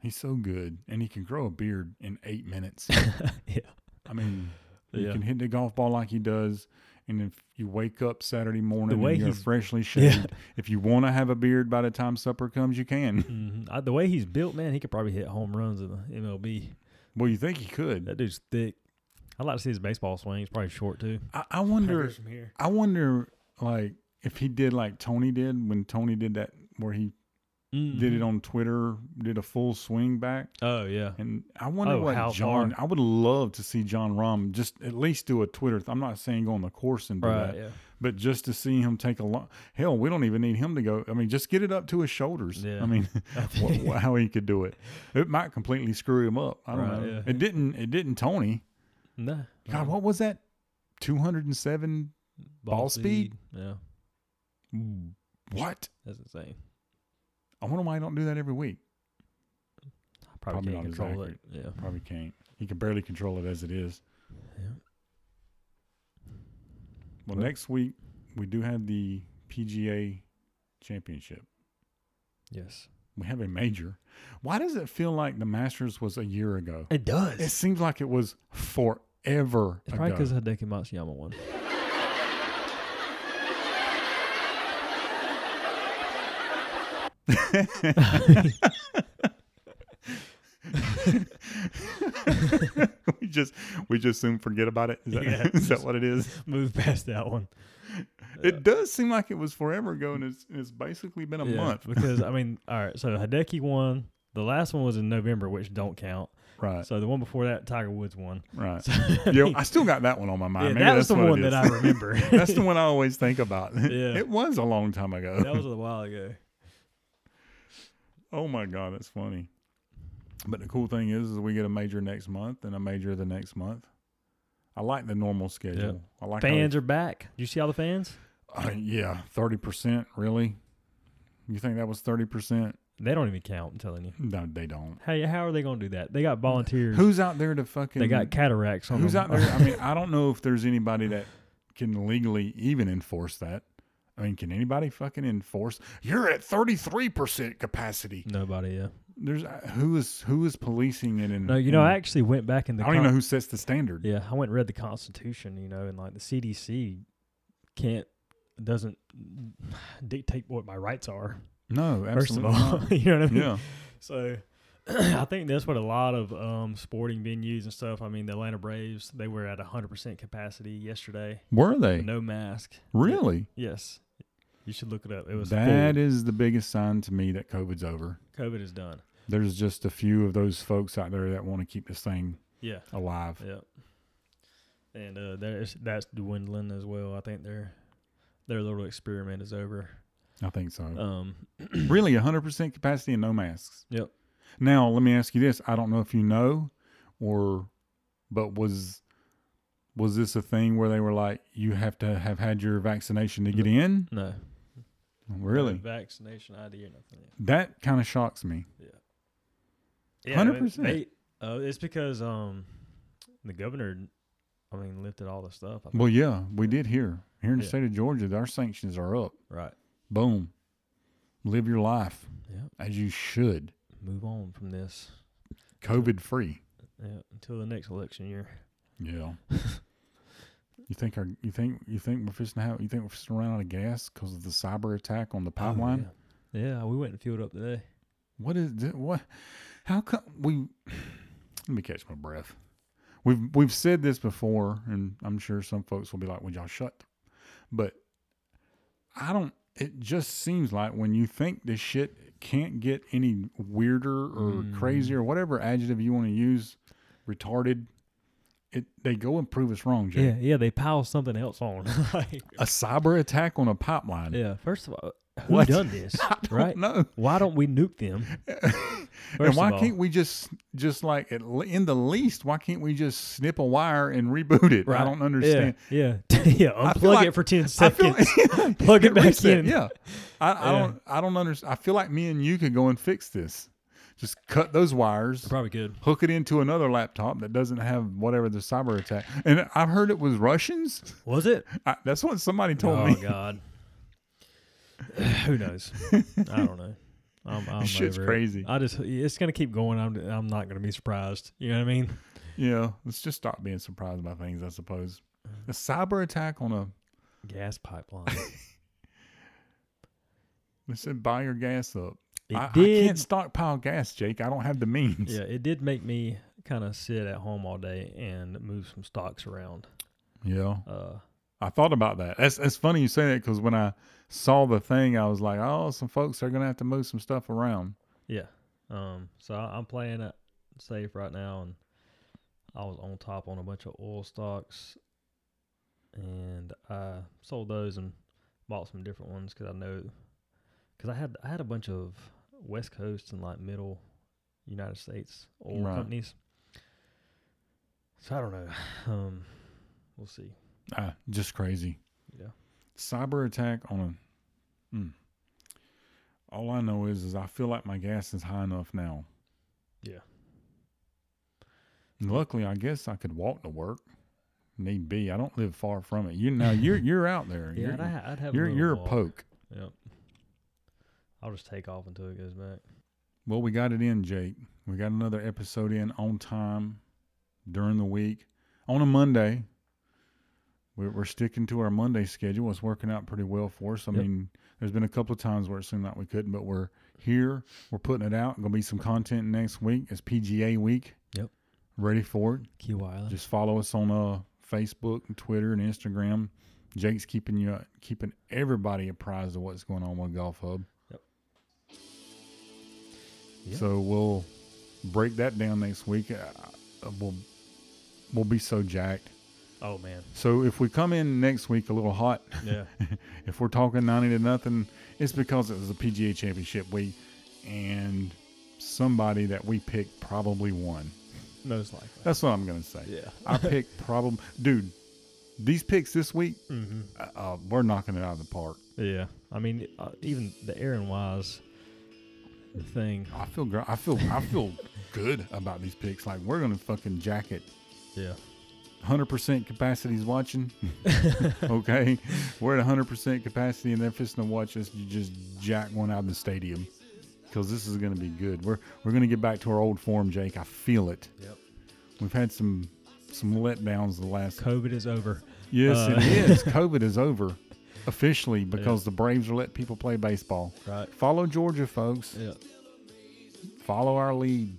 He's so good, and he can grow a beard in eight minutes. yeah. I mean, you Yeah. can hit the golf ball like he does. And if you wake up Saturday morning the way and you're he's- freshly Yeah. shaved, if you want to have a beard by the time supper comes, you can. hmm I, the way he's built, man, he could probably hit home runs in the MLB. Well, you think he could. That dude's thick. I'd like to see his baseball swing. He's probably short too. I, I wonder. from here. I wonder, like, if he did like Tony did when Tony did that, where he did it on Twitter, did a full swing back. Oh yeah. And I wonder Oh, what Jon. far? I would love to see Jon Rahm just at least do a Twitter. I'm not saying go on the course and do Right. that, Yeah. but just to see him take a long. Hell, we don't even need him to go. I mean, just get it up to his shoulders. Yeah. I mean, I wha- how he could do it. It might completely screw him up. I don't Right, know. yeah. It didn't. It didn't. Tony. Nah. God, what was that? Two hundred and seven. ball speed? Yeah. What? That's insane. I wonder why I don't do that every week. Probably, Probably can't not control it. Yeah. Probably can't. He can barely control it as it is. Yeah. Well, Well- next week we do have the PGA Championship. Yes. We have a major. Why does it feel like the Masters was a year ago? It does. It seems like it was forever It's probably ago. because Hideki Matsuyama won. we just we just soon forget about it. Is that, Yeah, is that what it is? Move past that one. It does seem like it was forever ago, and it's it's basically been a Yeah, month. because I mean, all right. So Hideki won. The last one was in November, which don't count. right, So the one before that, Tiger Woods won. right. So, Yo, I still got that one on my mind. yeah, Maybe that was that's the one that. I remember. That's the one I always think about. Yeah. It was a long time ago. that was a while ago. Oh my god, that's funny. But the cool thing is, is we get a major next month and a major the next month. I like the normal schedule. I like Fans are back. You see all the fans? Uh, yeah, thirty percent. Really? You think that was thirty percent? They don't even count. I'm telling you. No, they don't. Hey, how are they going to do that? They got volunteers. Who's out there to fucking? they got cataracts on Who's them. out there? I mean, I don't know if there's anybody that can legally even enforce that. I mean, can anybody fucking enforce? You're at thirty three percent capacity. Nobody. Yeah. There's uh, who is who is policing it? And No, you know, and I actually went back in the. I don't even know who sets the standard. Yeah, I went and read the Constitution. You know, and like the CDC can't doesn't dictate what my rights are. No, First of absolutely all, you know what I mean. Yeah, So I think that's what a lot of um, sporting venues and stuff. I mean, the Atlanta Braves they were at hundred percent capacity yesterday, were they no mask. really? Yes, you should look it up. It was That is the biggest sign to me that COVID's over. COVID is done. There's just a few of those folks out there that want to keep this thing Yeah, alive. yeah. And uh, there's that's dwindling as well. I think their their little experiment is over. I think so. Um, really, 100% capacity and no masks. Yep. Now, let me ask you this. I don't know if you know or but was was this a thing where they were like you have to have had your vaccination to get in? no, Really? no vaccination ID or nothing. Yeah. That kind of shocks me. Yeah, I mean, 100%. they- Uh, it's because um, the governor, I mean, lifted all the stuff. Well, yeah, we did here. Here in the Yeah. state of Georgia, our sanctions are up. right. Boom. Live your life Yeah. as you should. Move on from this. COVID free. Yeah. Until the next election year. Yeah. you think our you think you think we're fixing to have you think we're fixing to run out of gas because of the cyber attack on the pipeline? Oh, yeah. yeah, we went and filled up today. What is what? How come we? Let me catch my breath. We've we've said this before, and I'm sure some folks will be like, "Would y'all shut?" But I don't. It just seems like when you think this shit can't get any weirder or Mm. crazier, or whatever adjective you want to use, retarded. It they go and prove us wrong, Jay. Yeah, yeah. They pile something else on. like, A cyber attack on a pipeline. yeah. First of all, who What? done this? I don't right? know. Why don't we nuke them? and why can't we just just like at, le- in the least why can't we just snip a wire and reboot it i don't understand Yeah, yeah. yeah. Unplug like- it for ten seconds. like- Plug it back reset, in. yeah I, I Yeah. don't i don't understand i feel like me and you could go and fix this just cut those wires Probably good. hook it into another laptop that doesn't have whatever the cyber attack and i've heard it was russians Was it? I, that's what somebody told oh me Oh God. Who knows? I don't know. I'm, I'm shit's over it. crazy. I just it's gonna keep going. I'm I'm not gonna be surprised. You know what I mean? yeah let's just stop being surprised by things i suppose a cyber attack on a Gas pipeline. they said buy your gas up It I, I can't stockpile gas, Jake. I don't have the means. yeah, it did make me kind of sit at home all day and move some stocks around. Yeah. Uh, I thought about that. That's, it's funny you say that because when I saw the thing, I was like, oh, some folks are going to have to move some stuff around. yeah. Um. So I'm playing it safe right now, and I was on top on a bunch of oil stocks, and I sold those and bought some different ones because I know because I had I had a bunch of West Coast and like Middle United States oil Right. companies. So I don't know. Um, we'll see. Ah, just crazy. Yeah. Cyber attack on a. Mm. All I know is, is I feel like my gas is high enough now. Yeah. And luckily, I guess I could walk to work. Need be. I don't live far from it. You now you're you're out there. Yeah, you're, I'd, I'd have. you're, a you're a poke. Yep. I'll just take off until it goes back. Well, we got it in, Jake. We got another episode in on time during the week on a Monday. We're, we're sticking to our Monday schedule. It's working out pretty well for us. I Yep. mean, there's been a couple of times where it seemed like we couldn't, but we're here. We're putting it out. Going to be some content next week. It's PGA week. Yep. Ready for it. Key. Just follow us on uh, Facebook and Twitter and Instagram. Jake's keeping you keeping everybody apprised of what's going on with Golf Hub. Yep. So we'll break that down next week. Uh, we'll we'll be so jacked. oh man. So if we come in next week a little hot, Yeah. if we're talking ninety to nothing, it's because it was a PGA Championship week, and somebody that we picked probably won. Most likely. That's what I'm gonna say. Yeah. Our pick problem, dude. These picks this week, Mm-hmm. uh, uh, we're knocking it out of the park. Yeah. I mean, uh, even the Aaron Wise thing. I feel gr- I feel I feel good about these picks. Like we're gonna fucking jacket. Yeah. Hundred percent capacity's watching. okay, we're at hundred percent capacity, and they're fisting to watch us just jack one out of the stadium. Because this is going to be good. We're we're going to get back to our old form, Jake. I feel it. Yep. We've had some some letdowns the last. COVID is over. Yes, Uh, it is. COVID is over officially because the Braves are letting people play baseball. Right. Follow Georgia, folks. Yeah. Follow our lead.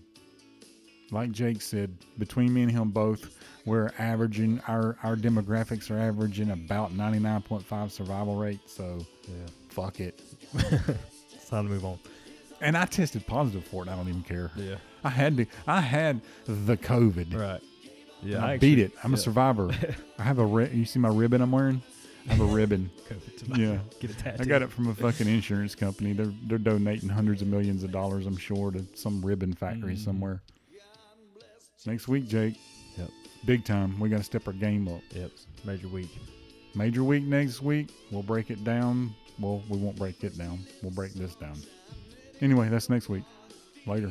Like Jake said, between me and him both, we're averaging our our demographics are averaging about ninety nine point five survival rate. So Yeah. fuck it. It's time to move on. And I tested positive for it. I don't even care. Yeah. I had to. I had the COVID. Right. Yeah. I, I beat actually- it. I'm a survivor. I have a. Ri- you see my ribbon I'm wearing? I have a ribbon. COVID. Yeah. Get a tattoo. I got it from a fucking insurance company. They're they're donating hundreds of millions of dollars, I'm sure, to some ribbon factory Mhm. somewhere. Next week, Jake. Yep. Big time. We got to step our game up. Yep. Major week. Major week next week. We'll break it down. Well, we won't break it down. We'll break this down. Anyway, that's next week. Later.